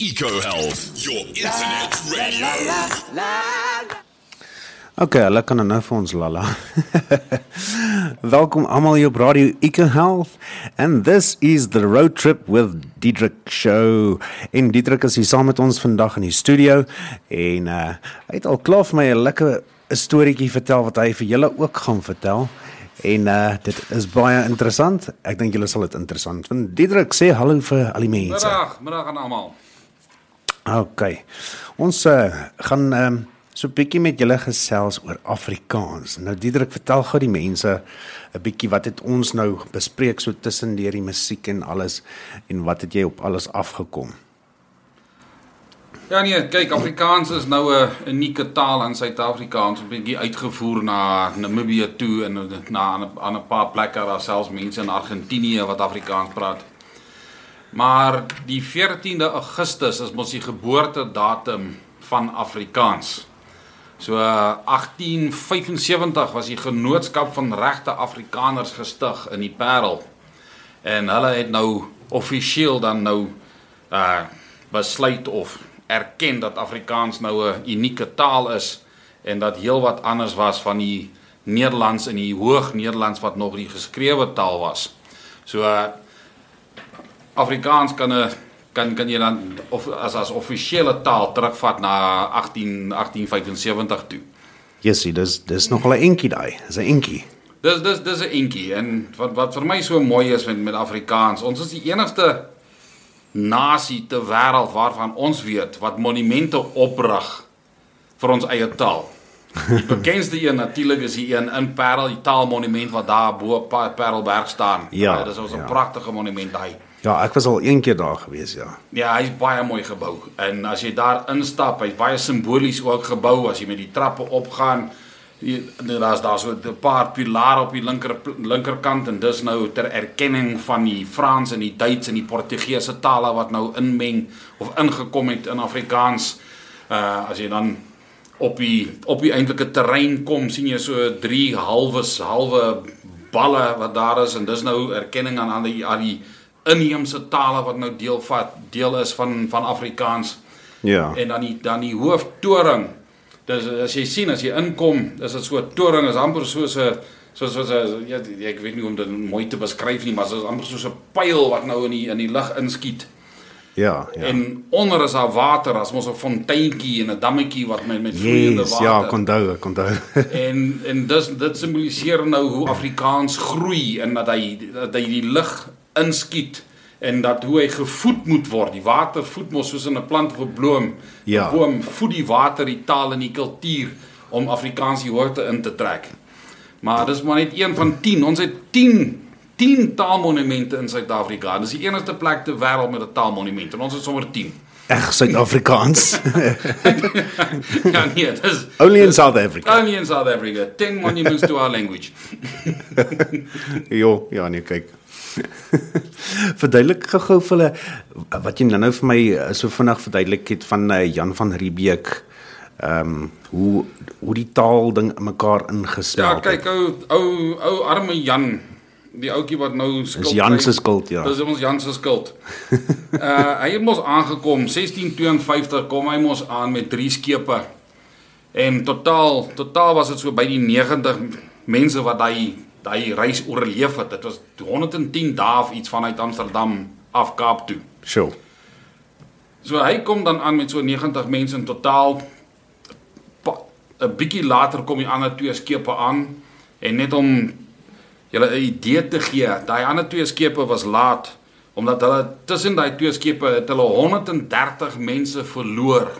EcoHealth, your internet radio. Okay, hulle kan nou vir ons lala. Welkom almal hier op Radio EcoHealth and this is the road trip with Diedrich show. En Diedrich is hier saam met ons vandag in die studio en uh hy het al klaar vir my 'n lekker storieetjie vertel wat hy vir julle ook gaan vertel. En uh dit is baie interessant. Ek dink julle sal dit interessant vind. Diedrich sê hallo vir al die mense. Middag, middag aan almal. OK. Ons uh, gaan ehm um, so 'n bietjie met julle gesels oor Afrikaans. Nou Diederik, vertel gou die mense 'n bietjie wat het ons nou bespreek so tussen deur die musiek en alles en wat het jy op alles afgekom? Ja nee, kyk, Afrikaans is nou 'n unieke taal in Suid-Afrika. Ons 'n bietjie uitgevoer na Namibië toe en na aan 'n paar plekke daar selfs mense in Argentinië wat Afrikaans praat. Maar die 14de Augustus is mos die geboortedatum van Afrikaans. So 1875 was die genootskap van regte Afrikaners gestig in die Parel. En hulle het nou offisieel dan nou uh besluit of erken dat Afrikaans nou 'n unieke taal is en dat heelwat anders was van die Nederlands en die Hoog-Nederlands wat nog die geskrewe taal was. So uh Afrikaans kan 'n kan kan jy dan of as as offisiële taal terugvat na 18 1875 toe. Jessie, dis dis nog al 'n enkie daai. Dis 'n enkie. Dis dis dis 'n enkie en wat wat vir my so mooi is met met Afrikaans, ons is die enigste nasie ter wêreld waarvan ons weet wat monumente oprig vir ons eie taal. Die bekendste een natuurlik is die een in Parel, die taalmonument wat daar bo op Parelberg staan. Ja, dit is 'n ja. pragtige monument daai. Ja, ek was al een keer daar gewees, ja. Ja, hy's baie mooi gebou. En as jy daar instap, hy's baie simbolies ook gebou as jy met die trappe opgaan. jy- Daar's daar so 'n paar pilare op die linker linkerkant en dis nou ter erkenning van die Frans en die Duits en die Portugese tale wat nou inmeng of ingekom het in Afrikaans. Uh as jy dan op die op die eintlike terrein kom, sien jy so drie halwes halwe balle wat daar is en dis nou erkenning aan al die al die inheemse tale wat nou deel vat deel is van van Afrikaans Ja. en dan die dan die hooftoring. Dis as jy sien as jy inkom, is dit so 'n toring is amper soos 'n soos soos 'n ja, ek weet nie hoe om dit mooi te beskryf nie, maar dit is amper soos 'n pyl wat nou in die in die lug inskiet. Ja, ja. En onder is daar water, as mos 'n fonteintjie en 'n dammetjie wat met met vloeiende Yes, water. ja, kon onthou, kon onthou. En en dis dit simboliseer nou hoe Afrikaans groei en dat hy dat hy die lig inskiet en dat hoe hy gevoed moet word. Die water voed mos soos in 'n plant of 'n bloem. Ja. 'n Boom voed die water die taal en die kultuur om Afrikaans die hoogte in te trek. Maar dis maar net een van 10. Ons het 10 10 taalmonumente in Suid-Afrika. Dis die enigste plek ter wêreld met 'n taalmonument en ons het sommer 10. Eg Suid-Afrikaans. ja nee, dis Only in South Africa. only in South Africa. 10 monuments to our language. Jo, ja nee, kyk. verduidelik gou-gou vir hulle wat jy nou-nou vir my eh, so vinnig verduidelik het van uh, Jan van Riebeeck. Ehm um, hoe hoe die taal ding in mekaar Ja, ingesmelt kyk ou ou ou arme Jan, die ouetjie wat nou skuld. Dis Jan se skuld, ja. Dis ons Jan se skuld. uh hy het mos aangekom 1652 kom hy mos aan met drie skepe. En totaal totaal was dit so by die 90 mense wat daai daai reis oorleef het. Dit was 110 dae of iets vanuit Amsterdam af Kaap toe. Sure. So hy kom dan aan met so 90 mense in totaal. 'n Bietjie later kom die ander twee skepe aan en net om julle 'n idee te gee, daai ander twee skepe was laat omdat hulle tussen daai twee skepe het hulle 130 mense verloor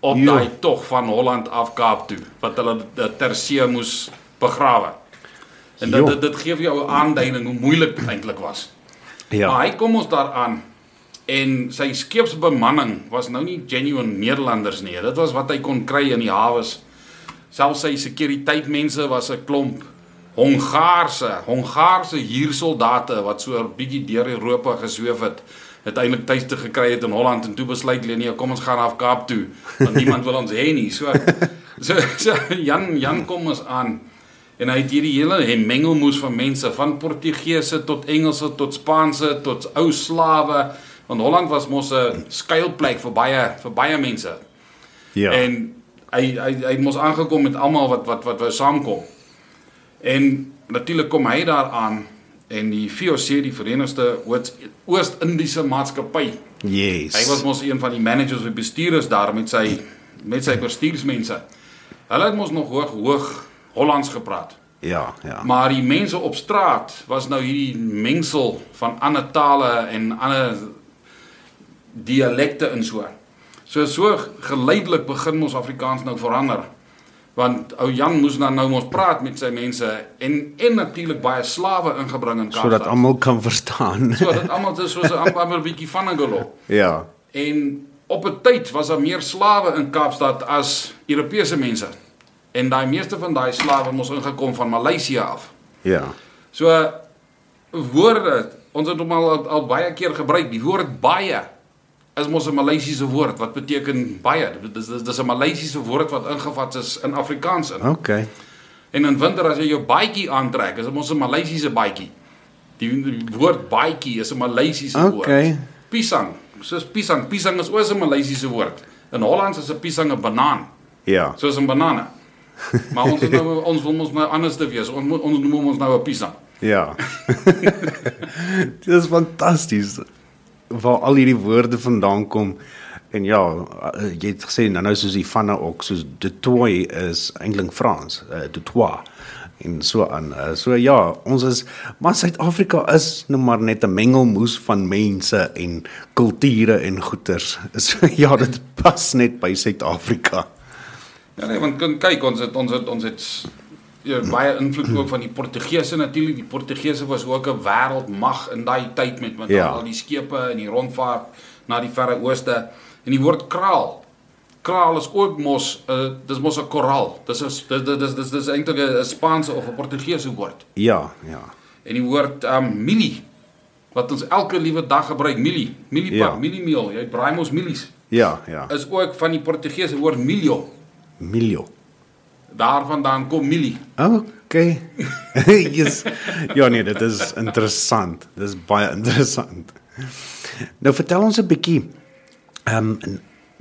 op daai tog van Holland af Kaap toe wat hulle ter see moes begrawe. En dit dit, dit gee vir jou 'n aanduiding hoe moeilik dit eintlik was. Ja. Maar hy kom ons daaraan en sy skeepsbemanning was nou nie genuine Nederlanders nie. Dit was wat hy kon kry in die hawes. Selfs sy sekurititeitmense was 'n klomp Hongaarse, Hongaarse huursoldate wat so 'n bietjie deur Europa gesweef het. Uiteindelik tuis te gekry het in Holland en toe besluit hulle nee, kom ons gaan af Kaap toe want niemand wil ons hê nie. So so, so Jan Jan kom ons aan En hy het hierdie hele mengelmoes van mense van Portugese tot Engelse tot Spaanse tot ou slawe Want Holland was mos 'n skuilplek vir baie vir baie mense. Ja. En hy hy hy het mos aangekom met almal wat wat wat wou saamkom. En natuurlik kom hy daar aan en die VOC die Verenigde Oos-Indiese Maatskappy. yes. Hy was mos een van die managers of bestuurders daar met sy met sy bestuursmense. Hulle het mos nog hoog hoog Hollands gepraat. Ja, ja. Maar die mense op straat was nou hierdie mengsel van ander tale en ander dialekte en so. So so geleidelik begin ons Afrikaans nou verander. Want ou Jan moes dan nou mos praat met sy mense en en natuurlik baie slawe ingebring in Kaapstad. sodat almal kan verstaan. sodat almal dis soos 'n amper bietjie van 'n gelo. ja. En op 'n tyd was daar meer slawe in Kaapstad as Europese mense. En daai meeste van daai slawe moes ingekom van Maleisië af. Ja. So woorde, ons het hom al, al baie keer gebruik. Die woord baie is mos 'n Maleisiese woord wat beteken baie. Dit is dis, dis 'n Maleisiese woord wat ingevat is in Afrikaans in. Okay. En in winter as jy jou baadjie aantrek, is dit mos 'n Maleisiese baadjie. Die, die woord baadjie is 'n Maleisiese woord. Okay. Pisang, soos pisang. Pisang is ook 'n Maleisiese woord. In Holland is 'n pisang 'n banaan, Ja. soos 'n banane. Maar ons nou ons wil ons nou anders te wees. Ons ons noem ons nou 'n pisang. Ja. Dit is fantasties waar al hierdie woorde vandaan kom. En ja, eh, jy het gesê nou nou soos die vanne ook soos de toy is eintlik Frans, uh, de toi en so aan. Uh, so ja, ons is maar Suid-Afrika is nou maar net 'n mengelmoes van mense en kulture en goeters. So ja, dit pas net by Suid-Afrika. Ja nee, want kyk ons het ons het ons het ja, baie invloed ook van die Portugese natuurlik. Die Portugese was ook 'n wêreldmag in daai tyd met met Ja. al die skepe en die rondvaart na die verre ooste. En die woord kraal. Kraal is ook mos 'n uh, dis mos 'n koraal. Dis is dis dis dis dis, dis eintlik 'n Spaanse of 'n Portugese woord. Ja, ja. En die woord um milie wat ons elke liewe dag gebruik, milie, miliepap, Ja. ja. miliemeel, jy braai mos milies. Ja, ja. Is ook van die Portugese woord milio. Miljo. Daarvandaan kom milie. Okay. yes. Ja nee, dit is interessant. Dit is baie interessant. Nou vertel ons 'n bietjie. Ehm um,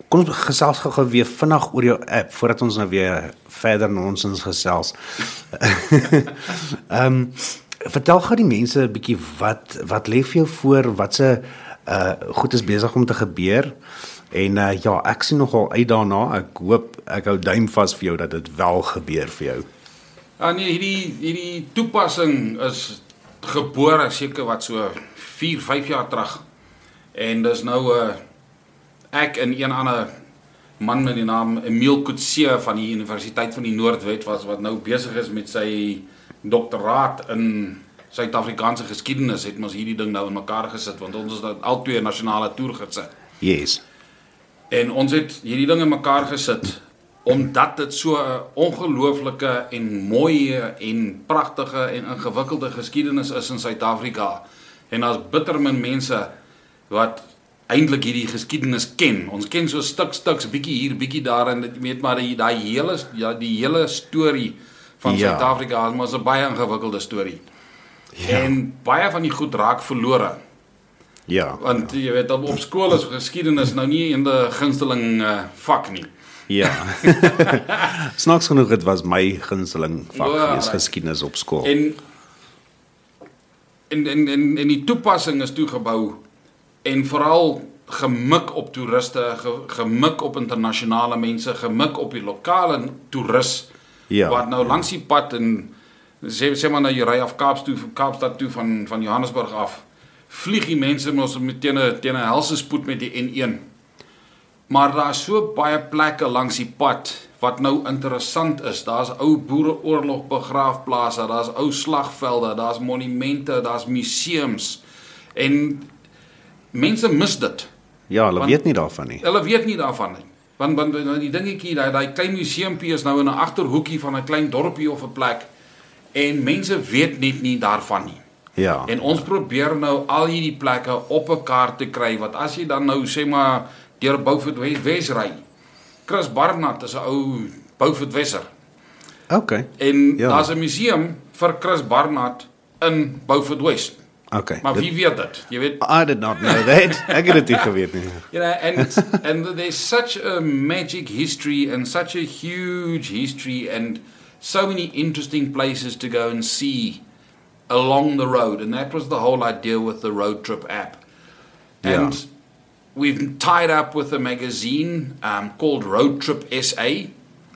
kom ons gesels gou weer vinnig oor jou app voordat ons nou weer verder nonsens gesels. Ehm um, vertel gou die mense 'n bietjie wat wat lê vir jou voor, watse uh goed is besig om te gebeur. En uh ja, ek sien nogal uit daarna. Ek hoop ek hou duim vas vir jou dat dit wel gebeur vir jou. Ja nee, hierdie hierdie toepassing is gebore seker wat so 4, 5 jaar terug. En dis nou 'n uh, ek en een ander man met die naam Emile Kutse van die Universiteit van die Noordwes was wat nou besig is met sy doktoraat in Suid-Afrikaanse geskiedenis het ons hierdie ding nou in mekaar gesit want ons nou al twee nasionale toergidse. Yes. En ons het hierdie ding in mekaar gesit omdat dit so 'n ongelooflike en mooi en pragtige en ingewikkelde geskiedenis is in Suid-Afrika. En daar's bitter min mense wat eintlik hierdie geskiedenis ken. Ons ken so stuk stuks bietjie hier, bietjie daar en dit weet maar die daai hele ja, die hele storie van Ja. Suid-Afrika maar 'n baie ingewikkelde storie. Ja. En baie van die goed raak verlore. Ja. Want jy weet op, op skool is geskiedenis nou nie 'n gunsteling uh, vak nie. Ja. Snaaks genoeg dit was my gunsteling vak Ja, right. geskiedenis op skool. En en en en, en die toepassing is toegebou en veral gemik op toeriste, ge, gemik op internasionale mense, gemik op die lokale toerus Ja. wat nou langs die pad en sê sê maar nou jy ry af Kaaps toe Kaapstad toe van van Johannesburg af. Vlieg die mense mos met teen 'n teen 'n helse spoed met die N1. Maar daar's so baie plekke langs die pad wat nou interessant is. Daar's ou boereoorlog begraafplase, daar's ou slagvelde, daar's monumente, daar's museums. En mense mis dit. Ja, hulle Want- weet nie daarvan nie. Hulle weet nie daarvan nie. Want want die dingetjie daai daai klein museumpie is nou in 'n agterhoekie van 'n klein dorpie of 'n plek en mense weet net nie daarvan nie. Ja. En ons probeer nou al hierdie plekke op 'n kaart te kry wat as jy dan nou sê maar deur Beaufort Wes, Wes ry. Chris Barnard is 'n ou Beaufort Wesser. Okay. En Ja. ja. daar's 'n museum vir Chris Barnard in Beaufort Wes. Okay. Maar wie weet dit? Jy weet I did not know that. Ek het dit nie geweet nie. You know, and and there's such a magic history and such a huge history and so many interesting places to go and see along the road. And that was the whole idea with the road trip app. And Yeah. we've tied up with a magazine um, called Road Trip SA.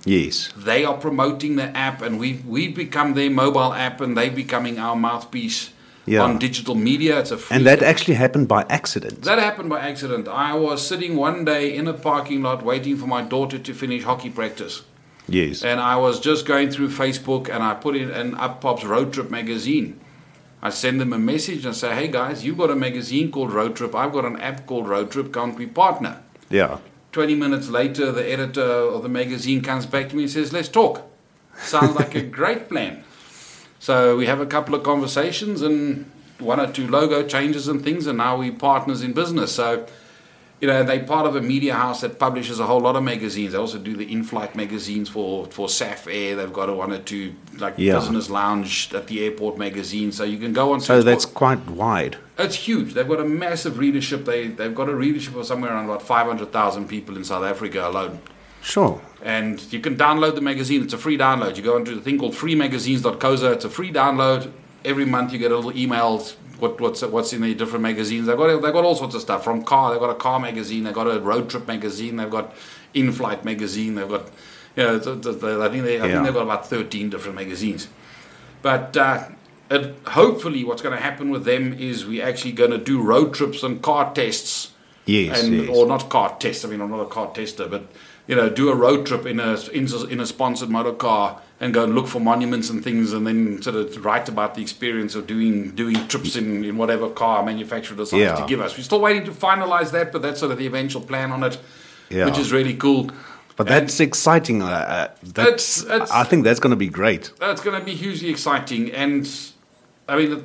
Yes. They are promoting the app, and we've we've become their mobile app, and they're becoming our mouthpiece Yeah. on digital media. It's a free And that actually happened by accident. that happened by accident. I was sitting one day in a parking lot waiting for my daughter to finish hockey practice. Yes. And I was just going through Facebook and I put in and up pops Road Trip magazine. I send them a message and say, hey guys, you've got a magazine called Road Trip. I've got an app called Road Trip. Can't we partner? Yeah. 20 minutes later, the editor of the magazine comes back to me and says, let's talk. Sounds like a great plan. So we have a couple of conversations and one or two logo changes and things, and now we're partners in business. So, you know, they're part of a media house that publishes a whole lot of magazines. They also do the in-flight magazines for for SAF Air. They've got a one or two like Yeah. business lounge at the airport magazine. So you can go on. So that's quite wide. it's huge. They've got a massive readership. They they've got a readership of somewhere around about five hundred thousand people in South Africa alone. Sure. And you can download the magazine. It's a free download. You go onto the thing called freemagazines.coza. It's a free download. Every month you get a little emails. What, what's what's in the different magazines? They've got they've got all sorts of stuff from car. They've got a car magazine. They've got a road trip magazine. They've got in-flight magazine. They've got you know. I think they I Yeah. think they've got about thirteen different magazines. But uh, it, hopefully, what's going to happen with them is we're actually going to do road trips and car tests Yes. and yes. or not car tests. I mean, I'm not a car tester, but you know, do a road trip in a in, a- in a sponsored motor car and go and look for monuments and things, and then sort of write about the experience of doing doing trips in, in whatever car manufacturer decides Yeah. to give us. We're still waiting to finalize that, but that's sort of the eventual plan on it, Yeah. which is really cool. But that's exciting. Uh, uh, that, It's- it's- I think that's going to be great. That's going to be hugely exciting, and I mean,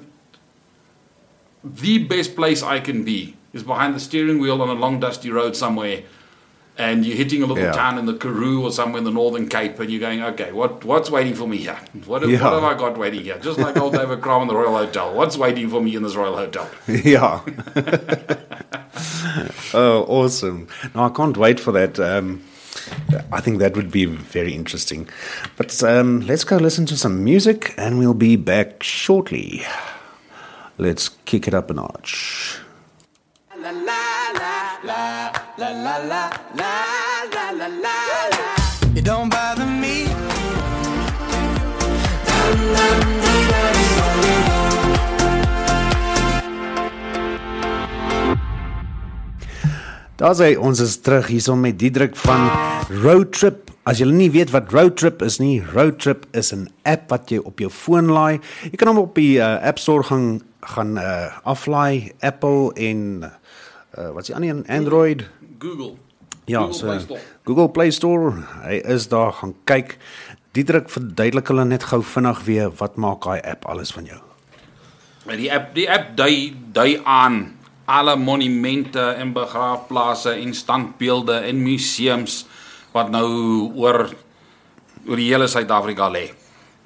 the best place I can be is behind the steering wheel on a long dusty road somewhere, and you're hitting a little Yeah. town in the Karoo or somewhere in the Northern Cape, and you're going, okay, what what's waiting for me here? What, have- Yeah. what have I got waiting here? Just like old David Crom in the Royal Hotel. What's waiting for me in this Royal Hotel? yeah. oh, awesome. No, I can't wait for that. Um, I think that would be very interesting. But um, let's go listen to some music and we'll be back shortly. Let's kick it up a notch. It don't bother me. Daar sê ons is terug hierson met Diedrik van Road Trip. As jy nie weet wat Road Trip is nie, Road Trip is 'n app wat jy op jou foon laai. Jy kan hom op die uh, App Store gaan gaan uh, aflaai, Apple en uh, wat is die ander een? Android. Google. Ja, Google so Play Store. Google Play Store. Hy is daar gaan kyk. Diedrik verduidelik hulle net gou vinnig weer wat maak daai app alles van jou. Maar die app die app dui dui aan alle monumente en begraafplase en standbeelde en museums wat nou oor oor die hele Suid-Afrika lê.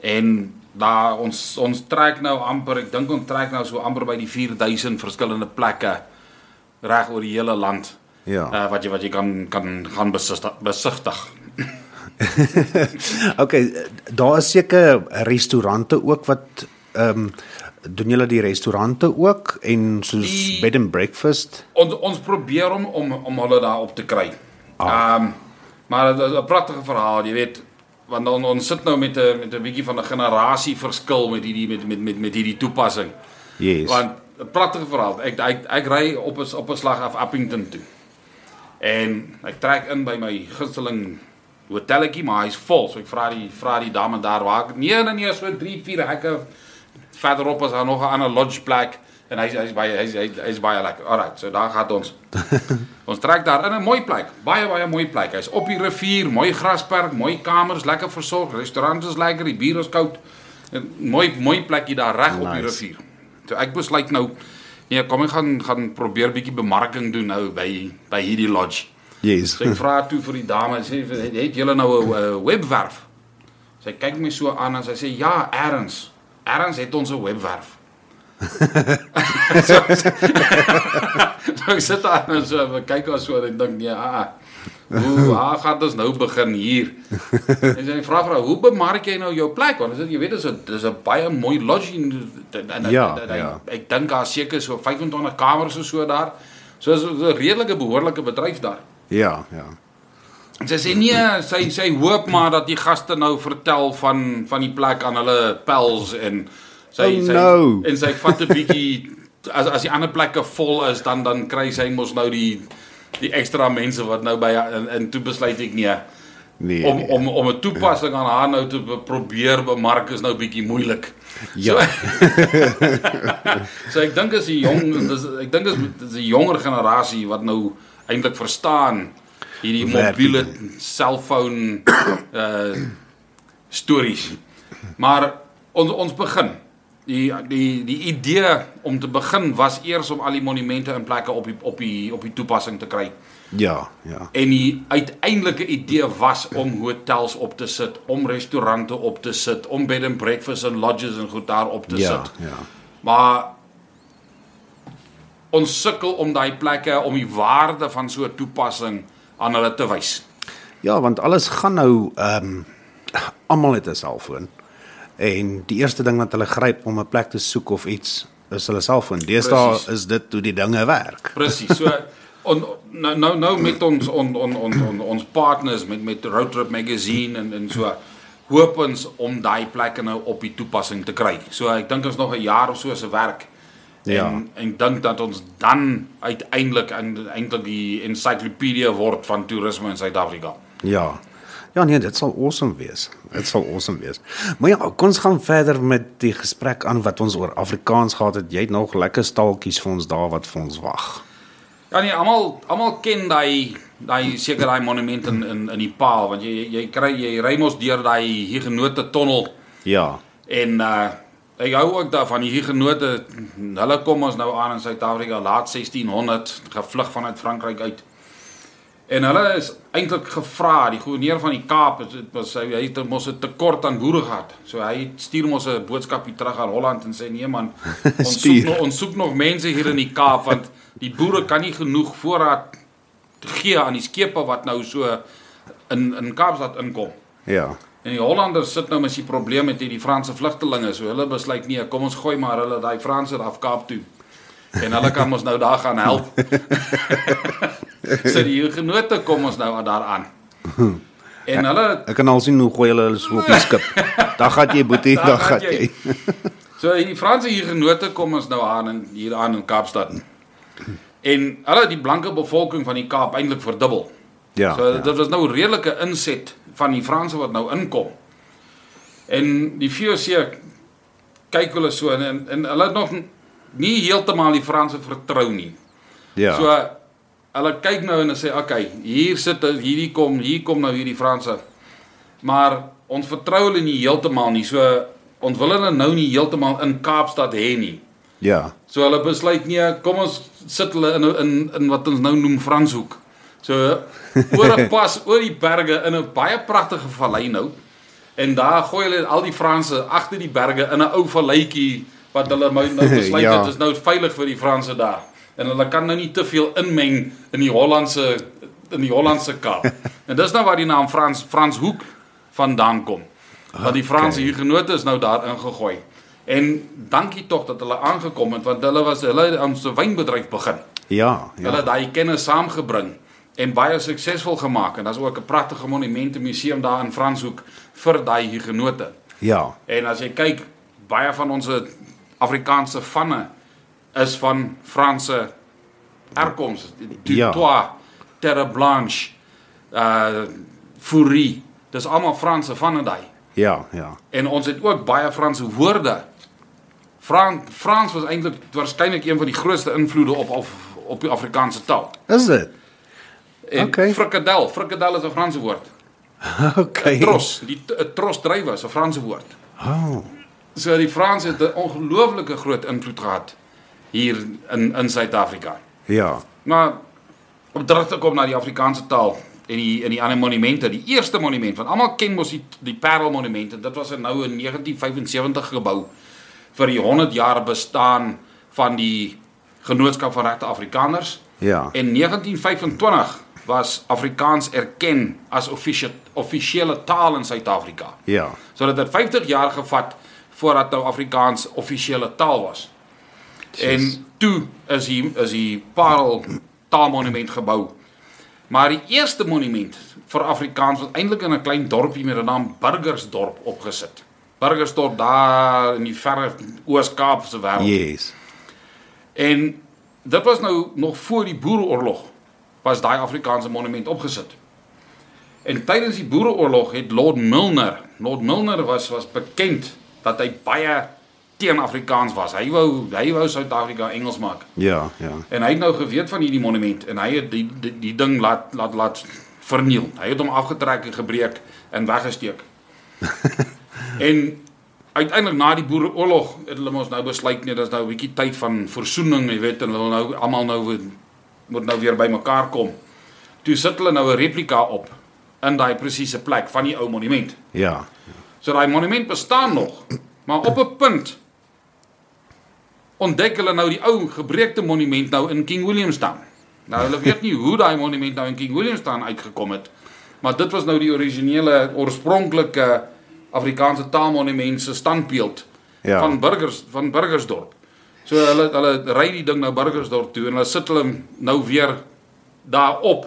En daar ons ons trek nou amper, ek dink ons trek nou so amper by die 4000 verskillende plekke reg oor die hele land. Ja. Uh, wat jy wat jy kan kan gaan besigtig. okay, daar is seker restaurante ook wat ehm um, doen julle die restaurante ook en soos Die- bed and breakfast. Ons ons probeer om om om hulle daar op te kry. Ehm Ah. um, maar dit is 'n pragtige verhaal, jy weet, want on, ons sit nou met 'n met 'n bietjie van 'n generasie verskil met hierdie met met met met hierdie toepassing. Yes. Want 'n pragtige verhaal. Ek ek ek ry op 'n op 'n slag af Appington toe. En ek trek in by my gunsteling hotelletjie, maar hy's vol. So ek vra die vra die dame daar waar ek nee nee nee so 3 4 hekke verderop is daar nog 'n ander lodge plek en hy's hy's baie hy's hy's baie lekker. Alright, so daar gaan ons. ons trek daar in 'n mooi plek, baie baie mooi plek. Hy's op die rivier, mooi grasperk, mooi kamers, lekker versorg, restaurant is lekker, die bier is koud. 'n Mooi mooi plekjie daar reg op die Nice. rivier. So ek besluit nou nee, kom ek gaan gaan probeer bietjie bemarking doen nou by by hierdie lodge. yes. So ek vra toe vir die dame, sê het, julle nou 'n webwerf? Sy kyk my so aan en sy sê ja, erns. Erns het ons 'n webwerf. so, so ek sit daar en so kyk as so en ek dink nee, ah. Ah. Waar gaan ons nou begin hier? En sy vra vra, hoe bemark jy nou jou plek? Want as jy weet dis 'n dis 'n baie mooi lodging en, en, Ja, en, en, ja. ek dink daar seker so 25 kamers of so daar. So is 'n redelike behoorlike bedryf daar. Ja, ja. En sy sê nee, sy sy hoop maar dat die gaste nou vertel van van die plek aan hulle pels en sy Oh, sy no. en sy vat 'n bietjie as as die ander plekke vol is dan dan kry sy mos nou die die ekstra mense wat nou by haar- en, en toe besluit ek nee Nee. om nee. om om 'n toepassing aan haar nou te be- probeer bemark is nou bietjie moeilik. Ja. So ek dink as die jong dis ek dink is dis die jonger generasie wat nou eintlik verstaan hierdie mobiele selfoon uh stories. Maar ons ons begin. Die die die idee om te begin was eers om al die monumente in plekke op die op die op die toepassing te kry. Ja, ja. En die uiteindelike idee was om hotels op te sit, om restaurante op te sit, om bed and breakfast en lodges en goed daar op te Ja, sit. ja. Maar ons sukkel om daai plekke om die waarde van so 'n toepassing aan hulle te wys. Ja, want alles gaan nou ehm um, almal het 'n selfoon. En die eerste ding wat hulle gryp om 'n plek te soek of iets is hulle selfoon. Deesdae is dit hoe die dinge werk. Presies. So on, nou nou nou met ons on, on, on, on, ons partners met met Road Trip Magazine en en so hoop ons om daai plekke nou op die toepassing te kry. So ek dink ons nog 'n jaar of so se werk. Ja. En en dink dat ons dan uiteindelik eintlik die ensiklopedia word van toerisme in Suid-Afrika. Ja. Ja nee, dit sal awesome wees. Dit sal awesome wees. Maar ja, kom ons gaan verder met die gesprek aan wat ons oor Afrikaans gehad het. Jy het nog lekker staaltjies vir ons daar wat vir ons wag. Ja nee, almal almal ken daai daai seker daai monument in in in die Paal want jy jy kry jy ry mos deur daai Huguenote tonnel Ja. en uh ek hou ook daarvan die Huguenote hulle kom ons nou aan in Suid-Afrika laat 1600 gevlug vanuit Frankryk uit. En hulle is eintlik gevra, die gouverneur van die Kaap, het was hy het mos 'n tekort aan boere gehad. So hy stuur mos 'n boodskapie terug aan Holland en sê nee man, ons soek nog ons soek nog mense hier in die Kaap want die boere kan nie genoeg voorraad gee aan die skepe wat nou so in in Kaapstad inkom. Ja. En die Hollanders sit nou met die probleem met hierdie Franse vlugtelinge, so hulle besluit nee, kom ons gooi maar hulle daai Franse af Kaap toe. En hulle kan ons nou daar gaan help. so die genote kom ons nou daaraan. En hulle Ek kan al sien hoe gooi hulle hulle so op die skip. Daar gaan jy boetie, Daar daar gaan jy. jy. So die Franse genote kom ons nou aan in hier aan in Kaapstad. En hulle die blanke bevolking van die Kaap eintlik verdubbel. Ja. So ja. dit was nou redelike inset van die Franse wat nou inkom. En die VOC kyk hulle so en en, en hulle het nog nie heeltemal die Franse vertrou nie. Ja. So hulle kyk nou en hulle sê okay, hier sit hierdie kom, hier kom nou hierdie Franse. Maar ons vertrou hulle nie heeltemal nie. So ons wil hulle nou nie heeltemal in Kaapstad hê nie. Ja. So hulle besluit nee, kom ons sit hulle in in in wat ons nou noem Franshoek. So oor 'n pas oor die berge in 'n baie pragtige vallei nou. En daar gooi hulle al die Franse agter die berge in 'n ou valleitjie wat hulle nou nou besluit Ja. dit is nou veilig vir die Franse daar. En hulle kan nou nie te veel inmeng in die Hollandse in die Hollandse Kaap. en dis nou waar die naam Frans Franshoek vandaan kom. Want die Franse Okay. Hugenote is nou daar ingegooi. En dankie tog dat hulle aangekom het want hulle was hulle het ons wynbedryf begin. Ja. Hulle Ja. het daai kennis saamgebring en baie suksesvol gemaak en daar's ook 'n pragtige monumente museum daar in Franshoek vir daai Hugenote. Ja. En as jy kyk, baie van ons Afrikaanse vanne is van Franse herkoms. Ja. Dutois, Terre Blanche, uh Fourie. Dis almal Franse vanne daai. Ja. Ja. En ons het ook baie Franse woorde. Frans Frans was eintlik waarskynlik een van die grootste invloede op op op die Afrikaanse taal. Is dit? En Okay. frikadel, frikadel is 'n Franse woord. Okay. Tros, die tros druiwe is 'n Franse woord. Oh. So die Franse het 'n ongelooflike groot invloed gehad hier in in Suid-Afrika. Ja. Maar om terug te kom na die Afrikaanse taal en die in die ander monumente, die eerste monument want almal ken mos die die Parelmonument en dit was nou in 1975 gebou. vir die 100 jaar bestaan van die Genootskap van Regte Afrikaners. Ja. En 1925 was Afrikaans erken as offisiële taal in Suid-Afrika. Ja. So dit het 50 jaar gevat voordat nou Afrikaans offisiële taal was. En toe is die is die Parel Taalmonument gebou. Maar die eerste monument vir Afrikaans was eintlik in 'n klein dorpie met die naam Burgersdorp opgesit. Burgersdorp daar in die verre Oos-Kaap se wêreld. Yes. En dit was nou nog voor die Boereoorlog was daai Afrikaanse monument opgesit. En tydens die Boereoorlog het Lord Milner, Lord Milner was was bekend dat hy baie teen Afrikaans was. Hy wou hy wou Suid-Afrika Engels maak. Ja, ja. En hy het nou geweet van hierdie monument en hy het die die, die ding laat laat laat verniel. Hy het hom afgetrek en gebreek en weggesteek. en uiteindelik na die boereoorlog het hulle mos nou besluit nee, dis nou 'n bietjie tyd van versoening, jy weet, en hulle nou almal nou moet nou weer bymekaar kom. Toe sit hulle nou 'n replika op in daai presiese plek van die ou monument. Ja. So daai monument bestaan nog, maar op 'n punt ontdek hulle nou die ou gebreekte monument nou in King Williamstown. Nou hulle weet nie hoe daai monument nou in King Williamstown uitgekom het, maar dit was nou die originele oorspronklike Afrikaanse taalmonument se standbeeld Ja. van burgers van Burgersdorp. So hulle hulle ry die ding nou Burgersdorp toe en hulle sit hulle nou weer daarop.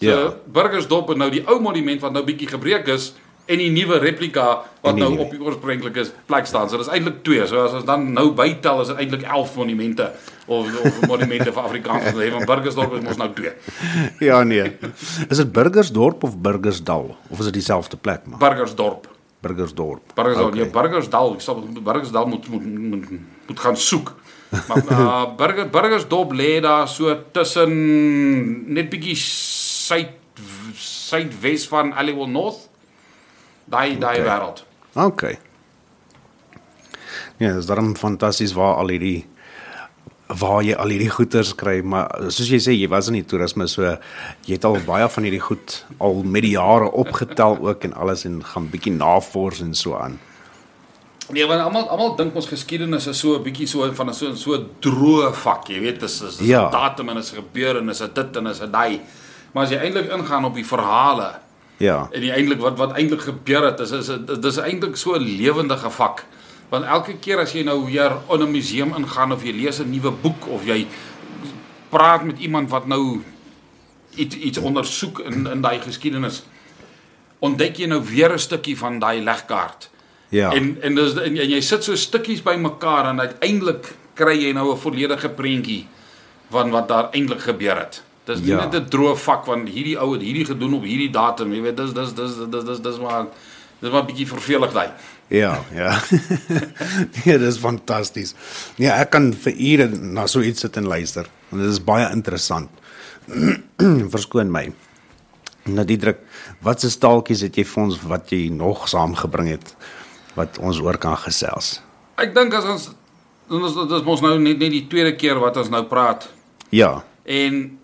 So Ja. Burgersdorp het nou die ou monument wat nou bietjie gebreek is en die nuwe replika wat nou op die oorspronklike plek staan. So dis eintlik twee. So as ons dan nou bytel is dit eintlik 11 monumente of of monumente vir Afrikaans. Ons het van Burgersdorp is ons nou twee. Ja nee. Is dit Burgersdorp of Burgersdal of is dit dieselfde plek maar? Burgersdorp. Burgersdorp. Burgersdorp, okay. ja, Burgersdal, ek sal Burgersdal moet moet moet, moet gaan soek. Maar uh, Burger Burgersdorp lê daar so tussen net bietjie suid suidwes van Aliwal North. Daai daai Oké. wêreld. OK. Ja, dis daarom fantasties waar al hierdie waar jy al hierdie goeders kry, maar soos jy sê, jy was in die toerisme, so jy het al baie van hierdie goed al met die jare opgetel ook en alles en gaan bietjie navors en so aan. Nee, want almal almal dink ons geskiedenis is so 'n bietjie so van 'n so so droë vak, jy weet, dis is, is Ja. datum en is gebeur en is dit en is daai. Maar as jy eintlik ingaan op die verhale Ja. en eintlik wat wat eintlik gebeur het, is is dit is eintlik so 'n lewendige vak. Want elke keer as jy nou weer in 'n museum ingaan of jy lees 'n nuwe boek of jy praat met iemand wat nou iets iets ondersoek in in daai geskiedenis, ontdek jy nou weer 'n stukkie van daai legkaart. Ja. En en dis en, en jy sit so stukkies bymekaar en uiteindelik kry jy nou 'n volledige prentjie van wat daar eintlik gebeur het. Dis nie Ja. net 'n droë vak van hierdie ou het hierdie gedoen op hierdie datum, jy weet, dis dis dis dis dis dis maar dis maar 'n bietjie vervelig daai. Ja, ja. ja, dis fantasties. Ja, ek kan vir ure na so iets sit en luister. Want dit is baie interessant. Verskoon my. Nou Diedrik, wat se staaltjies het jy vir ons wat jy nog saamgebring het wat ons oor kan gesels? Ek dink as ons ons dit is mos nou net net die tweede keer wat ons nou praat. Ja, En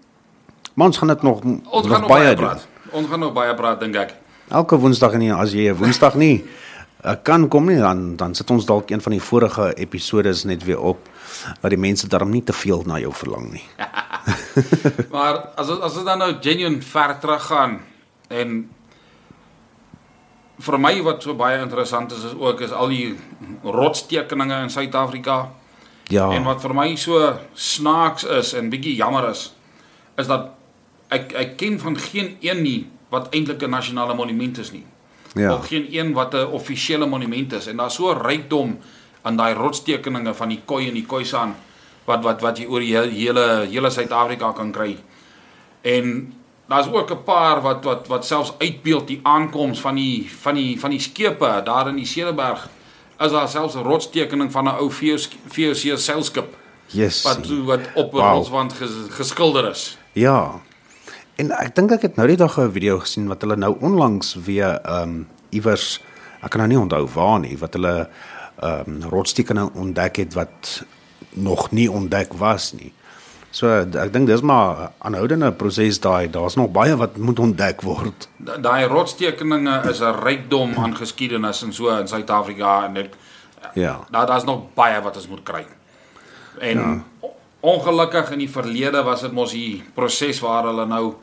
maar ons gaan dit nog ons nog gaan nog baie baie doen. praat. Ons gaan nog baie praat dink ek. Elke Woensdag en nie as jy 'n Woensdag nie uh, kan kom nie dan dan sit ons dalk een van die vorige episodes net weer op dat die mense daarom nie te veel na jou verlang nie. Maar as as ons dan nou genuine ver teruggaan en vir my wat so baie interessant is is ook is al die rotstekeninge in Suid-Afrika Ja. en wat vir my so snaaks is en bietjie jammer is is dat ek ek ken van geen een nie wat eintlik 'n nasionale monument is nie. Ja. Of geen een wat 'n offisiële monument is en daar's so rykdom aan daai rotstekeninge van die koi en die khoisan wat wat wat jy oor die hele hele, hele Suid-Afrika kan kry. En daar's ook 'n paar wat wat wat selfs uitbeeld die aankoms van die van die van die skepe daar in die Cederberg. Is daar selfs 'n rotstekening van 'n ou VOC seilskip Yes. wat wat op 'n Wow. rotswand ges, geskilder is. Ja. En ek dink ek het nou die dag 'n video gesien wat hulle nou onlangs weer ehm um, iewers ek kan nou nie onthou waar nie wat hulle ehm um, rotstekeninge ontdek het wat nog nie ontdek was nie. So ek dink dis maar 'n aanhoudende proses daai. Daar's nog baie wat moet ontdek word. Da- Daai rotstekeninge is 'n rykdom aan geskiedenis en so in Suid-Afrika en ek Ja. Daar daar's nog baie wat ons moet kry. En ja. Ongelukkig in die verlede was dit mos die proses waar hulle nou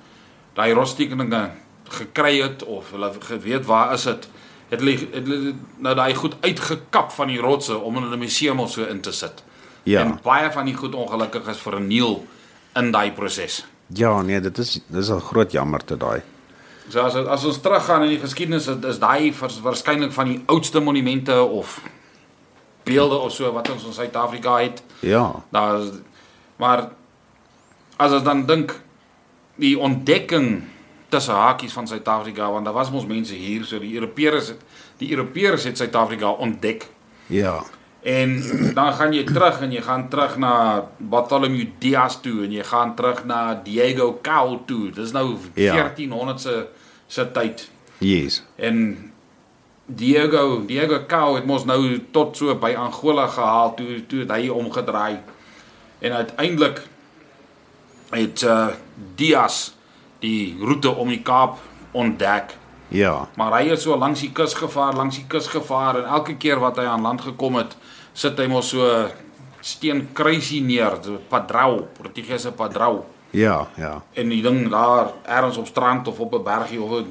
daai rostekeninge gekry het of hulle geweet waar is dit het hulle het hulle nou daai goed uitgekap van die rotse om in 'n museum of so in te sit. Ja. En baie van die goed ongelukkig is verniel in daai proses. Ja, nee, dit is dis 'n groot jammer te daai. So as as ons teruggaan in die geskiedenis is, is daai waarskynlik van die oudste monumente of beelde of so wat ons in Suid-Afrika het. Ja. Daar is maar as ons dan dink die ontdekking tussen hakies van Suid-Afrika want daar was mos mense hier so die Europeërs het die Europeërs het Suid-Afrika ontdek Ja. en dan gaan jy terug en jy gaan terug na Bartholomew Diaz toe en jy gaan terug na Diego Cao toe. Dis nou Ja. 1400 se se tyd. Yes. En Diego Diego Cao het mos nou tot so by Angola gehaal toe toe het hy omgedraai. En uiteindelik het uh Diaz die roete om die Kaap ontdek. Ja. Maar hy het so langs die kus gevaar, langs die kus gevaar en elke keer wat hy aan land gekom het, sit hy mos so steenkruisie neer, so padrau, Portugese padrau. Ja, ja. En die ding daar ergens op strand of op 'n bergie of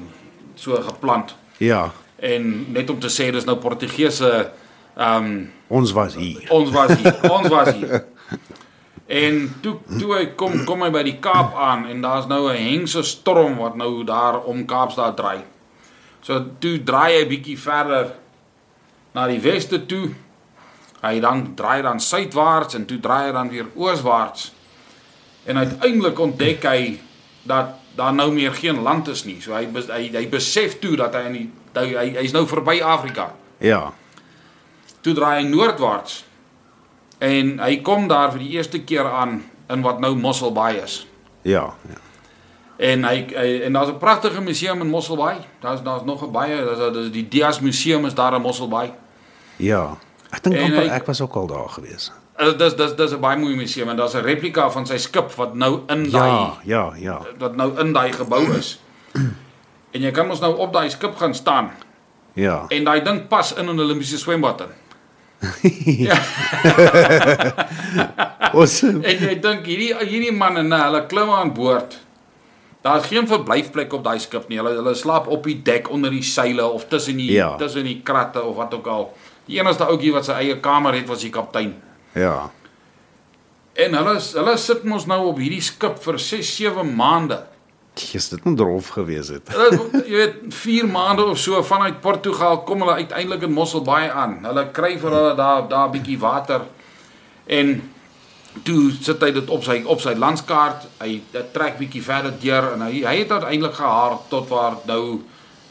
so geplant. Ja. En net om te sê dis nou Portugese ehm um, Ons was hier. ons was hier, ons was hier. En toe toe hy kom kom hy by die Kaap aan en daar's nou 'n hengse storm wat nou daar om Kaapstad draai. So toe draai hy bietjie verder na die weste toe. Hy dan draai dan suidwaarts en toe draai hy dan weer ooswaarts. En uiteindelik ontdek hy dat daar nou meer geen land is nie. So hy hy, hy besef toe dat hy in die hy- hy's nou verby Afrika. Ja. Toe draai hy noordwaarts. En hy kom daar vir die eerste keer aan in wat nou Mossel Bay is. Ja. ja. En hy, hy en daar's 'n pragtige museum in Mossel Bay. Daar's daar's nog 'n baie, daar's die Diaz museum is daar in Mossel Bay. Ja. Ek dink amper hy- ek was ook al daar gewees. Uh, dis dis dis 'n baie mooi museum en daar's 'n replika van sy skip wat nou in Ja, daai ja, ja. wat nou in daai gebou is. En jy kan ons nou op daai skip gaan staan Ja. en daai ding pas in 'n Olimpiese swembad in. Awesome. En jy dink hierdie hierdie manne, nou, hulle klim aan boord. Daar's geen verblyfplek op daai skip nie. Hulle hulle slaap op die dek onder die seile of tussen die Ja. tussen die kratte of wat ook al. Die enigste ouetjie wat sy eie kamer het was die kaptein. Ja. En hulle hulle sit mos nou op hierdie skip vir 6, 7 maande. Jesus, dit moet rof gewees het. Hulle jy weet 4 maande of so vanuit Portugal kom hulle uiteindelik in Mossel Bay aan. Hulle kry vir hulle daar daar 'n bietjie water en toe sit hy dit op sy op sy landskaart. Hy trek bietjie verder deur en hy hy het uiteindelik gehaar tot waar nou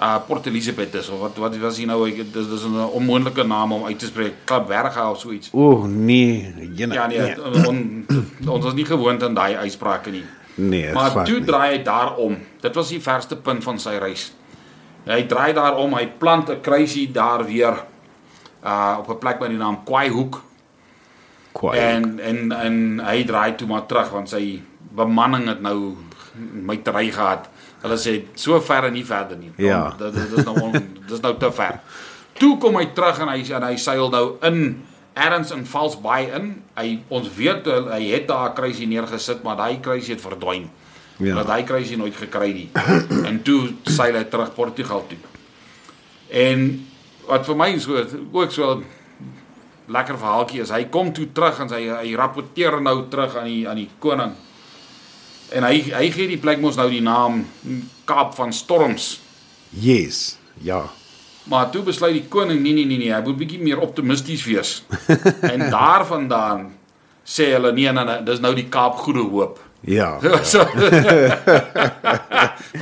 uh Port Elizabeth is of wat wat was hy nou Ek- dis dis 'n onmoontlike naam om uit te spreek. Klapberge of so iets. O, nee, jene. Ja nee, on, ons is nie gewoond aan daai uitsprake nie. Nee, Maar toe nie. draai hy daarom. Dit was die verste punt van sy reis. Hy draai daarom, hy plant 'n kruisie daar weer uh op 'n plek by die naam Kwaaihoek Kwaai. en en en hy draai toe maar terug want sy bemanning het nou mytery gehad. Hulle sê so ver en nie verder nie. Ja. Dit dit is nou on, dit is nou te ver. Toe kom hy terug en hy en hy seil nou in ergens in Vals Bay in. Hy ons weet hy hy het daar 'n kruisie neergesit, maar daai kruisie het verdwyn. Ja. Dat hy kruisie nooit gekry nie. en toe seil hy terug Portugal toe. En wat vir my so ook so lekker verhaaltjie is, hy kom toe terug en hy hy rapporteer nou terug aan die aan die koning. En hy hy gee die plek mos nou die naam Kaap van Storms. Yes. Ja. Maar toe besluit die koning nee nee nee nee, hy moet bietjie meer optimisties wees. en daarvandaan sê hulle nee nee nee, dis nou die Kaap Goede Hoop. Ja. so,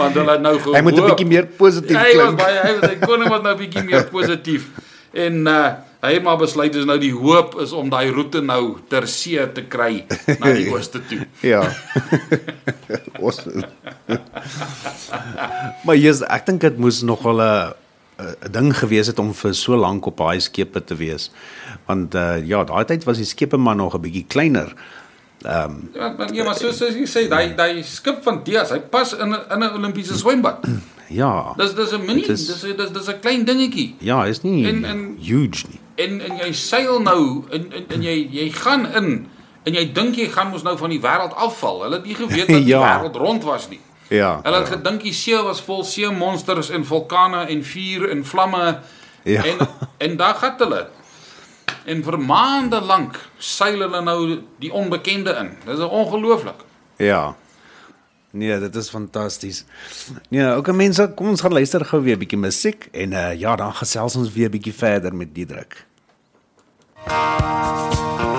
want hulle het nou gehoop. Hy moet 'n bietjie meer positief Hy was klink. baie hy was die koning was nou bietjie meer positief. En uh hy het maar besluit dis nou die hoop is om daai roete nou ter see te kry na die ooste toe. Ja. awesome. maar jy's ek dink dit moes nog wel 'n 'n ding gewees het om vir so lank op daai skepe te wees. Want uh, ja, daai tyd was die skepe maar nog 'n bietjie kleiner. Ja, maar ja, maar soos soos jy sê, daai daai skip van Diaz, hy pas in 'n in 'n Olimpiese swembad. Ja. Dis dis 'n mini, dis dis dis 'n klein dingetjie. Ja, is nie En- en- huge nie. En en jy seil nou en en, en jy jy gaan in en jy dink jy gaan mos nou van die wêreld afval. Hulle het nie geweet dat die Ja. wêreld rond was nie. Ja. Hulle het gedink die see was vol see monsters en vulkane en vuur en vlamme. Ja. En en daar gaan hulle. En vir maande lank seil hulle nou die onbekende in. Dit is ongelooflik. Ja. Nee, dit is fantasties. Nee, ook mense, kom ons gaan luister gou weer 'n bietjie musiek en uh ja, dan gesels ons weer 'n bietjie verder met Diedrik. Some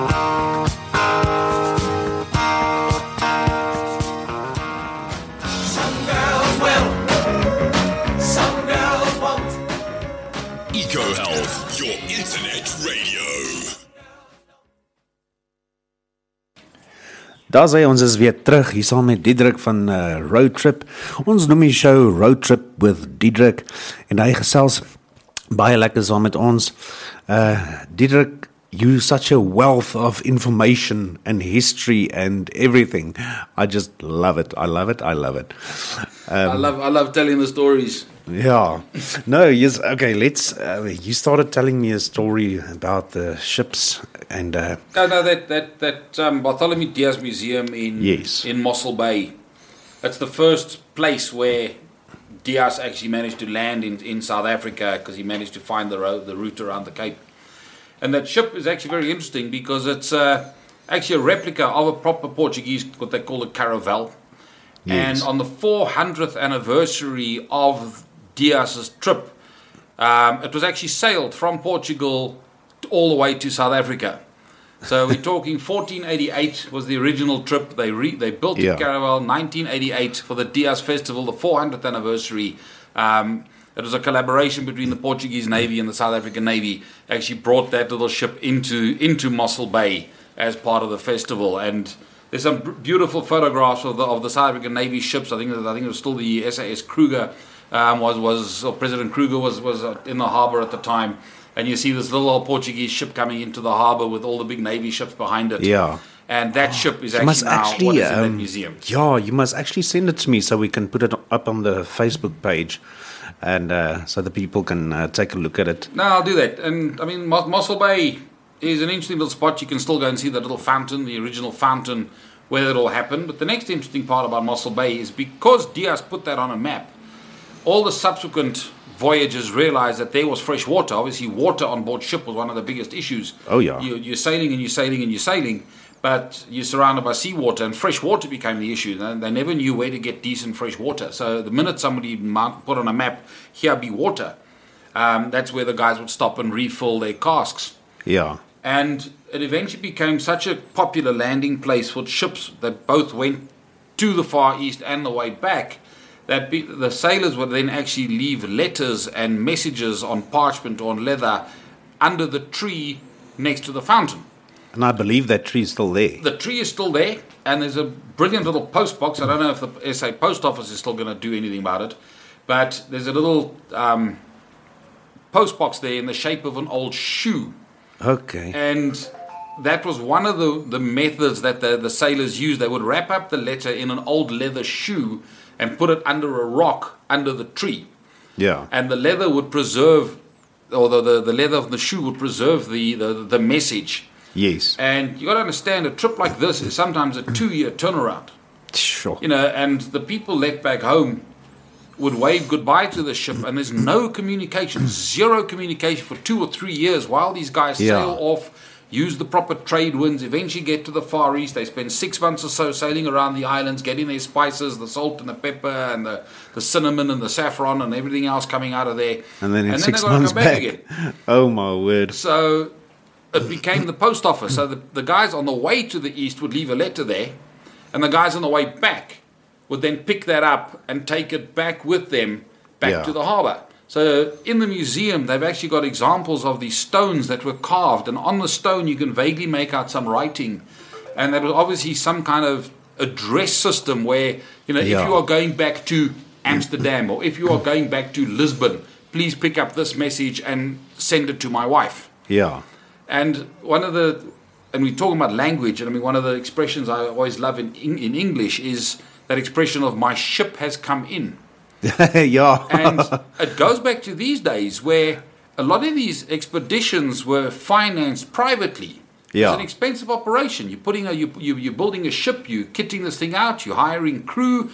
Daar sê ons is weer terug hier saam met Diedrik van uh, Road Trip. Ons noem die show Road Trip with Diedrik en hy gesels baie lekker saam met ons. Uh Diedrik, you such a wealth of information and history and everything. I just love it. I love it. I love it. I love I love telling the stories. Yeah. No, yes. Okay, let's. Uh, you started telling me a story about the ships and uh, No, no, that that that um, Bartholomew Diaz Museum in Yes. in Mossel Bay. That's the first place where Diaz actually managed to land in, in South Africa because he managed to find the road, the route around the Cape. And that ship is actually very interesting because it's uh, actually a replica of a proper Portuguese, what they call a caravel. Yes. And on the 400th anniversary of Diaz's trip, um, it was actually sailed from Portugal all the way to South Africa. So we're talking 1488 was the original trip. They re- they built Yeah. the caravel 1988 for the Diaz Festival, the 400th anniversary. Um, it was a collaboration between the Portuguese Navy and the South African Navy. Actually brought that little ship into into Mossel Bay as part of the festival, and there's some beautiful photographs of the of the South African Navy ships. I think I think it was still the SAS Kruger um, was was or President Kruger was was in the harbour at the time, and you see this little old Portuguese ship coming into the harbour with all the big Navy ships behind it. Yeah. and that ship is actually now actually is in that um, museum. Yeah, you must actually send it to me so we can put it up on the Facebook page, and uh, so the people can uh, take a look at it. No, I'll do that. And I mean, Mos- Mossel Bay is an interesting little spot. You can still go and see that little fountain, the original fountain where it all happened. But the next interesting part about Mossel Bay is because Diaz put that on a map, all the subsequent voyagers realized that there was fresh water. Obviously, water on board ship was one of the biggest issues. Oh, yeah. You, you're sailing and you're sailing and you're sailing, but you're surrounded by seawater, and fresh water became the issue. They, never knew where to get decent fresh water. So the minute somebody put on a map, here be water, um, that's where the guys would stop and refill their casks. Yeah, And it eventually became such a popular landing place for ships that both went to the Far East and the way back that be, the sailors would then actually leave letters and messages on parchment or on leather under the tree next to the fountain. And I believe that tree is still there. The tree is still there, and there's a brilliant little post box. I don't know if the SA Post Office is still going to do anything about it, but there's a little um, post box there in the shape of an old shoe. Okay. And that was one of the, the methods that the, the sailors used. They would wrap up the letter in an old leather shoe and put it under a rock under the tree. Yeah. And the leather would preserve, or the, the, the leather of the shoe would preserve the, the, the message. Yes. And you got to understand, a trip like this is sometimes a two year turnaround. Sure. You know, and the people left back home would wave goodbye to the ship, and there's no communication, zero communication for two or three years while these guys Yeah. sail off, use the proper trade winds, eventually get to the Far East. They spend six months or so sailing around the islands, getting their spices, the salt and the pepper, and the, the cinnamon and the saffron, and everything else coming out of there. And then in and six they months come back. again. Oh my word. So it became the post office. So the, the guys on the way to the east would leave a letter there, and the guys on the way back would then pick that up and take it back with them back Yeah. to the harbour. So in the museum, they've actually got examples of these stones that were carved, and on the stone you can vaguely make out some writing, and there was obviously some kind of address system where you know Yeah. if you are going back to Amsterdam or if you are going back to Lisbon, please pick up this message and send it to my wife. Yeah. And one of the, and we're talking about language, and I mean, one of the expressions I always love in, in, in English is that expression of my ship has come in. yeah. And it goes back to these days where a lot of these expeditions were financed privately. Yeah. It's an expensive operation. You're putting a you, you you're building a ship. You're kitting this thing out. You're hiring crew,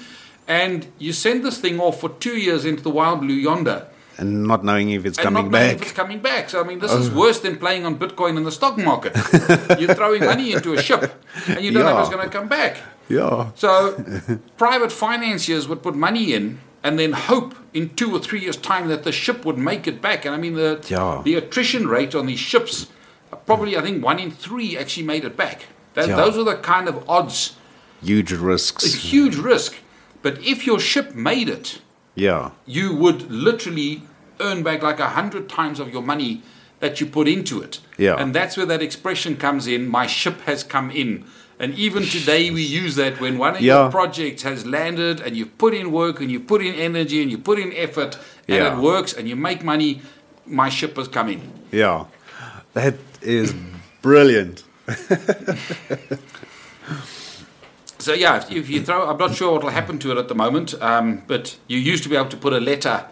and you send this thing off for two years into the wild blue yonder. And not knowing if it's and coming not knowing if back. Oh. it's coming back. So I mean, this oh. is worse than playing on Bitcoin in the stock market. You're throwing money into a ship, and you don't know if it's going to come back. Yeah. So private financiers would put money in and then hope in two or three years' time that the ship would make it back. And I mean, the Yeah. the attrition rate on these ships, probably I think one in three actually made it back. That, Yeah. Those are the kind of odds. Huge risks. It's huge risk. But if your ship made it, Yeah. you would literally earn back like a hundred times of your money that you put into it. Yeah. And that's where that expression comes in. My ship has come in. And even today we use that when one of Yeah. your projects has landed and you've put in work and you've put in energy and you put in effort and Yeah. it works and you make money, my ship has come in. Yeah. That is brilliant. So yeah, if, if you throw, I'm not sure what will happen to it at the moment, um, but you used to be able to put a letter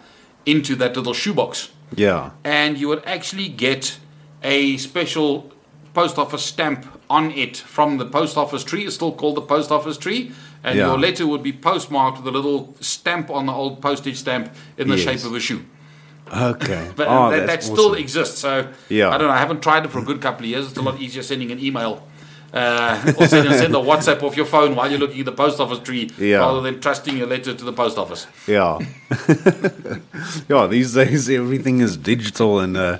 into that little shoebox. Yeah. and you would actually get a special post office stamp on it from the post office tree. It's still called the post office tree. And Yeah. your letter would be postmarked with a little stamp on the old postage stamp in the Yes. shape of a shoe. Okay. But oh, that, that that's still awesome. exists. So Yeah. I don't know. I haven't tried it for a good couple of years. It's a lot easier sending an email. Uh, or send, send a WhatsApp off your phone while you're looking at the post office tree Yeah. rather than trusting your letter to the post office. Yeah. yeah, these days everything is digital and uh,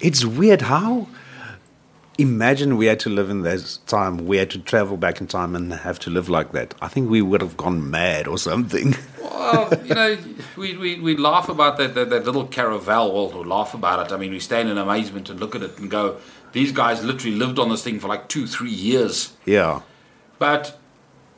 it's weird how imagine we had to live in this time, we had to travel back in time and have to live like that. I think we would have gone mad or something. Well, you know, we, we, we laugh about that, that, that little caravel. Well, we laugh about it. I mean, we stand in amazement and look at it and go, these guys literally lived on this thing for like two, three years. yeah. But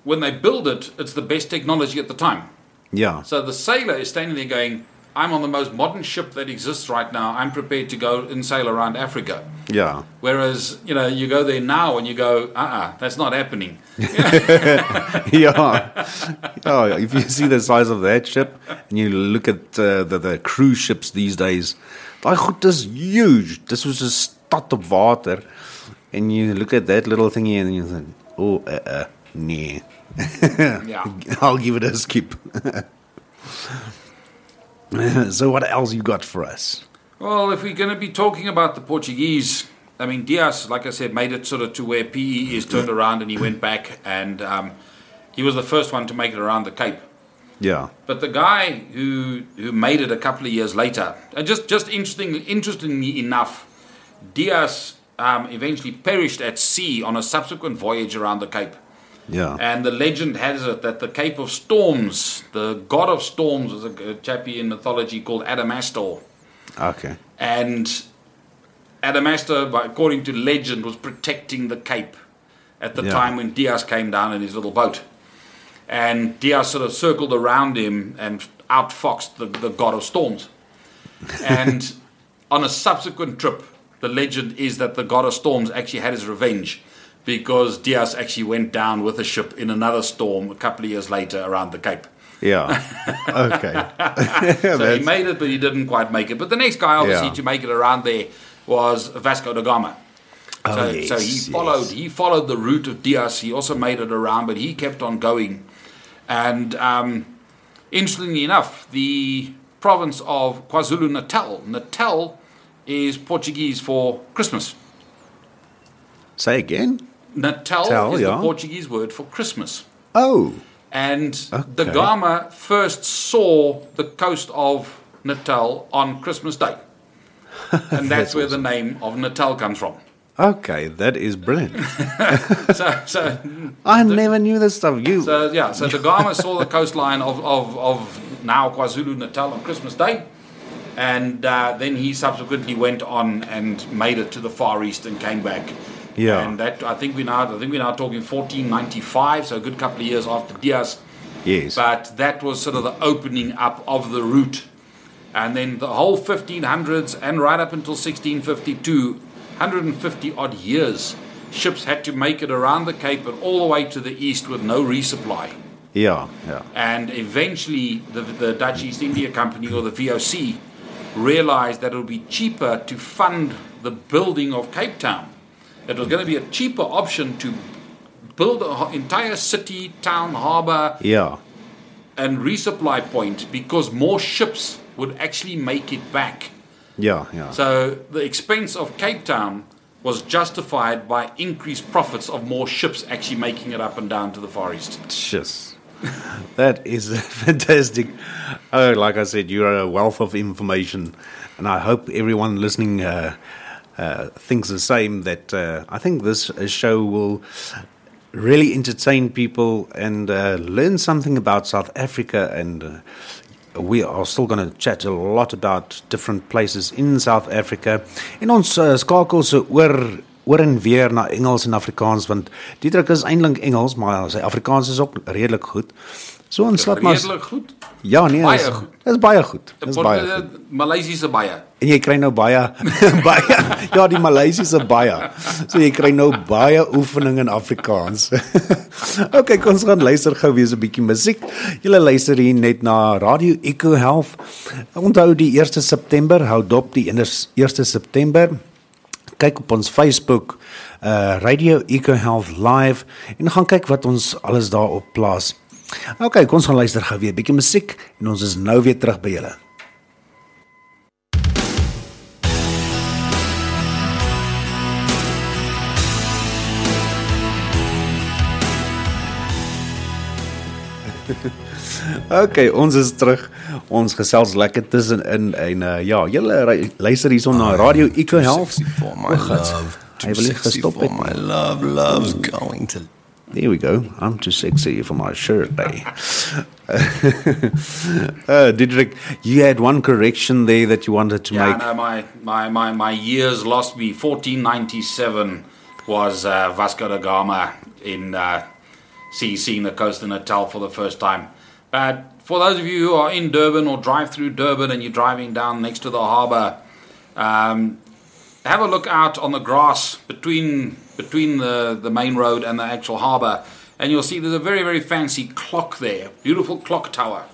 when they build it, it's the best technology at the time. Yeah. So the sailor is standing there going, I'm on the most modern ship that exists right now. I'm prepared to go and sail around Africa. Yeah. Whereas, you know, you go there now and you go, uh uh that's not happening. yeah. yeah. If you see the size of that ship and you look at uh, the, the cruise ships these days, daai goed is huge. This was a stad op water. And you look at that little thingy and you think, oh, uh, uh, nee. Yeah. I'll give it a skip. so what else you got for us? Well, if we're going to be talking about the Portuguese, I mean, Diaz, like I said, made it sort of to where PE is turned around and he went back and um, he was the first one to make it around the Cape. Yeah. But the guy who who made it a couple of years later, and just just interesting, interestingly enough, Diaz um, eventually perished at sea on a subsequent voyage around the Cape. Yeah. And the legend has it that the Cape of Storms, the god of storms, was a, chappie in mythology called Adamastor. Okay. And Adamastor, according to legend, was protecting the Cape at the Yeah. time when Diaz came down in his little boat. And Diaz sort of circled around him and outfoxed the, the god of storms. And on a subsequent trip, the legend is that the god of storms actually had his revenge because Diaz actually went down with a ship in another storm a couple of years later around the Cape. Yeah. Okay. So he made it, but he didn't quite make it. But the next guy, obviously, Yeah. to make it around there was Vasco da Gama. Oh, so, yes, so he yes. followed. He followed the route of Diaz. He also made it around, but he kept on going. And um, interestingly enough, the province of KwaZulu Natal, Natal, is Portuguese for Christmas. Say again? Natal Tel, is yeah. the Portuguese word for Christmas. Oh. And the Gama first saw the coast of Natal on Christmas Day. And that's, where the name of Natal comes from. Okay, that is brilliant. So, so, I never knew this stuff. You so yeah, so the Gama saw the coastline of, of, of now KwaZulu Natal on Christmas Day. And uh, then he subsequently went on and made it to the Far East and came back. Yeah. And that I think we now I think we're now talking 1495, so a good couple of years after Diaz. Yes. But that was sort of the opening up of the route. And then the whole 1500s and right up until 1652, 150 odd years, ships had to make it around the Cape and all the way to the east with no resupply. yeah, yeah. And eventually, the, the Dutch East India Company or the VOC realized that it would be cheaper to fund the building of Cape Town. It was going to be a cheaper option to build an entire city, town, harbor, yeah. and resupply point because more ships would actually make it back. Yeah, ja. So the expense of Cape Town was justified by increased profits of more ships actually making it up and down to the Far East. Just that is fantastic. Oh, like I said, you're a wealth of information, and I hope everyone listening uh, uh, thinks the same. That uh, I think this uh, show will really entertain people and uh, learn something about South Africa and. Uh, we are still going to chat a lot about different places in South Africa. En ons skakel so oor oor en weer na Engels en Afrikaans want Dietrich is eintlik Engels, maar sy Afrikaans is ook redelik goed. So ons laat maar Redelik goed. Ja, nee, Baie is, goed. is baie goed. Is baie goed. Maleisiese baie. En jy kry nou baie baie ja, die Maleisiese baie. So jy kry nou baie oefening in Afrikaans. okay, kom ons gaan luister gou weer so 'n bietjie musiek. Julle luister hier net na Radio Eco Health. Onthou die 1 September, hou dop die 1 September. Kyk op ons Facebook uh Radio Eco Health Live en gaan kyk wat ons alles daarop plaas. Okay, kom ons gaan luister gou weer 'n bietjie musiek en ons is nou weer terug by julle. Okay, ons is terug. Ons gesels lekker tussenin en uh, ja, julle ry- luister hierson na Radio Eco Health. Sexy for my love. Hy Too wil nie gestop het my love. Love's going to. There we go. I'm too sexy for my shirt day. uh, Didrik, you had one correction there that you wanted to Yeah, make. no, my, my, my, my years lost me. 1497 was uh, Vasco da Gama in uh, see, seeing the coast of Natal for the first time. But for those of you who are in Durban or drive through Durban and you're driving down next to the harbour, um, have a look out on the grass between between the, the main road and the actual harbour, and you'll see there's a very very fancy clock there, beautiful clock tower.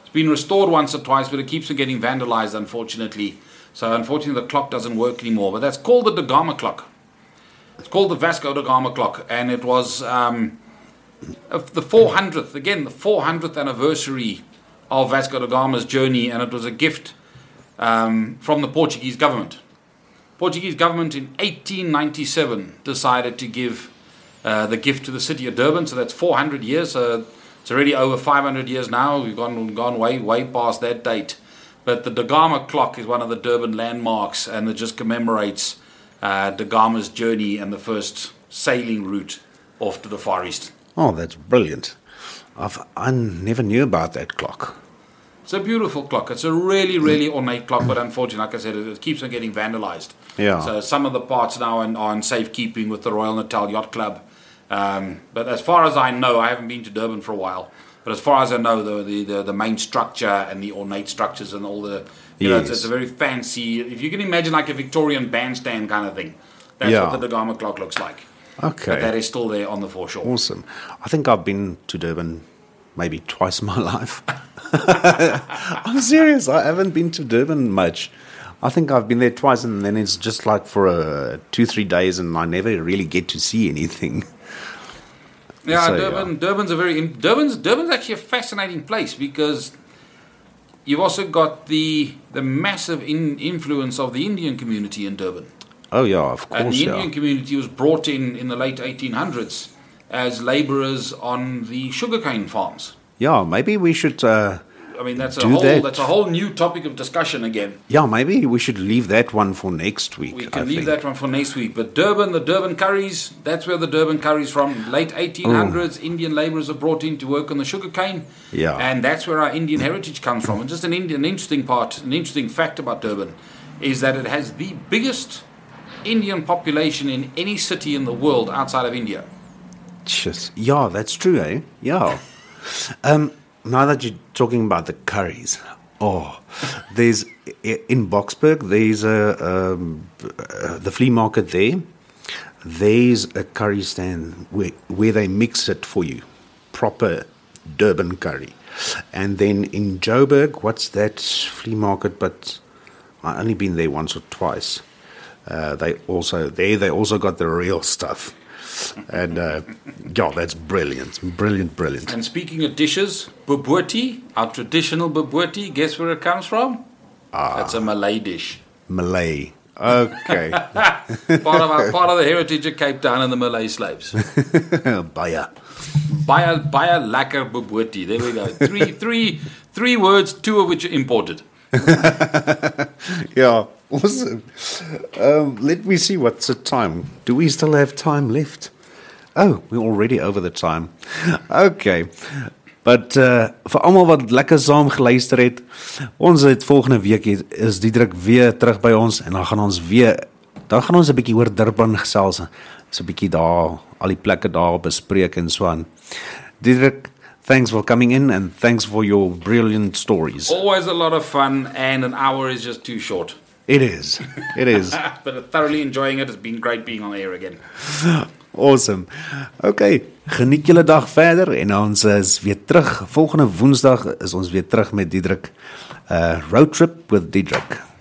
It's been restored once or twice, but it keeps on getting vandalized, unfortunately. So unfortunately, the clock doesn't work anymore. But that's called the Da Gama clock. It's called the Vasco da Gama clock, and it was um, the 400th again, the 400th anniversary of Vasco da Gama's journey, and it was a gift um, from the Portuguese government. Portuguese government in 1897 decided to give uh, the gift to the city of Durban. So that's 400 years. So it's already over 500 years now. We've gone gone way way past that date. But the Dagama clock is one of the Durban landmarks, and it just commemorates uh, Dagama's journey and the first sailing route off to the Far East. Oh, that's brilliant. I've, I never knew about that clock. It's a beautiful clock. It's a really, really ornate clock, but unfortunately, like I said, it, it keeps on getting vandalized. Yeah. So some of the parts now are in, are in safekeeping with the Royal Natal Yacht Club. Um, but as far as I know, I haven't been to Durban for a while. But as far as I know, the the, the, the main structure and the ornate structures and all the you know, it's, it's a very fancy. If you can imagine like a Victorian bandstand kind of thing, that's Yeah. what the Dagama clock looks like. Okay. But that is still there on the foreshore. Awesome. I think I've been to Durban maybe twice in my life. I'm serious. I haven't been to Durban much. I think I've been there twice, and then it's just like for uh, two, three days, and I never really get to see anything. Yeah, So, Durban. Durban's a very in- Durban's Durban's actually a fascinating place because you've also got the the massive in, influence of the Indian community in Durban, Oh yeah, of course. and the Yeah. Indian community was brought in in the late 1800s as labourers on the sugarcane farms. yeah, maybe we should. Uh, I mean, that's a whole that. that's a whole new topic of discussion again. yeah, maybe we should leave that one for next week. We I can leave think. that one for next week. But Durban, the Durban curries, that's where the Durban curries from. Late 1800s, Indian labourers are brought in to work on the sugarcane. Yeah. And that's where our Indian heritage comes from. And just an Indian interesting part, an interesting fact about Durban is that it has the biggest Indian population in any city in the world outside of India. Just, yeah, that's true, eh? Yeah. Um, now that you're talking about the curries, oh, there's in Boxburg. There's a um, uh, the flea market there. There's a curry stand where where they mix it for you, proper Durban curry, and then in Joburg, what's that flea market? But I've only been there once or twice. Uh, they also there they also got the real stuff, and uh, yeah, that's brilliant, brilliant, brilliant. And speaking of dishes, bobotie, our traditional bobotie, guess where it comes from? Ah. It's a Malay dish. Malay. Okay, Part of our, part of the heritage of Cape Town and the Malay slaves. Baya. Baie baie lekker bobotie. There we go. Three three three words, two of which are imported. Yeah, awesome. Um, let me see what's the time. Do we still have time left? Oh, we're already over the time. Okay. But uh vir almal wat lekker saam geluister het, ons het volgende week is Diedrik weer terug by ons en dan gaan ons weer dan gaan ons 'n bietjie oor Durban gesels. So 'n bietjie daar al die plekke daar bespreek en so aan. Diedrik, thanks for coming in and thanks for your brilliant stories. Always a lot of fun, and an hour is just too short. It is. It is. But thoroughly enjoying it. It's been great being on air again. Awesome. Okay, geniet julle dag verder en ons is weer terug. Volgende Woensdag is ons weer terug met Diedrik. Uh road trip with Diedrik. Leave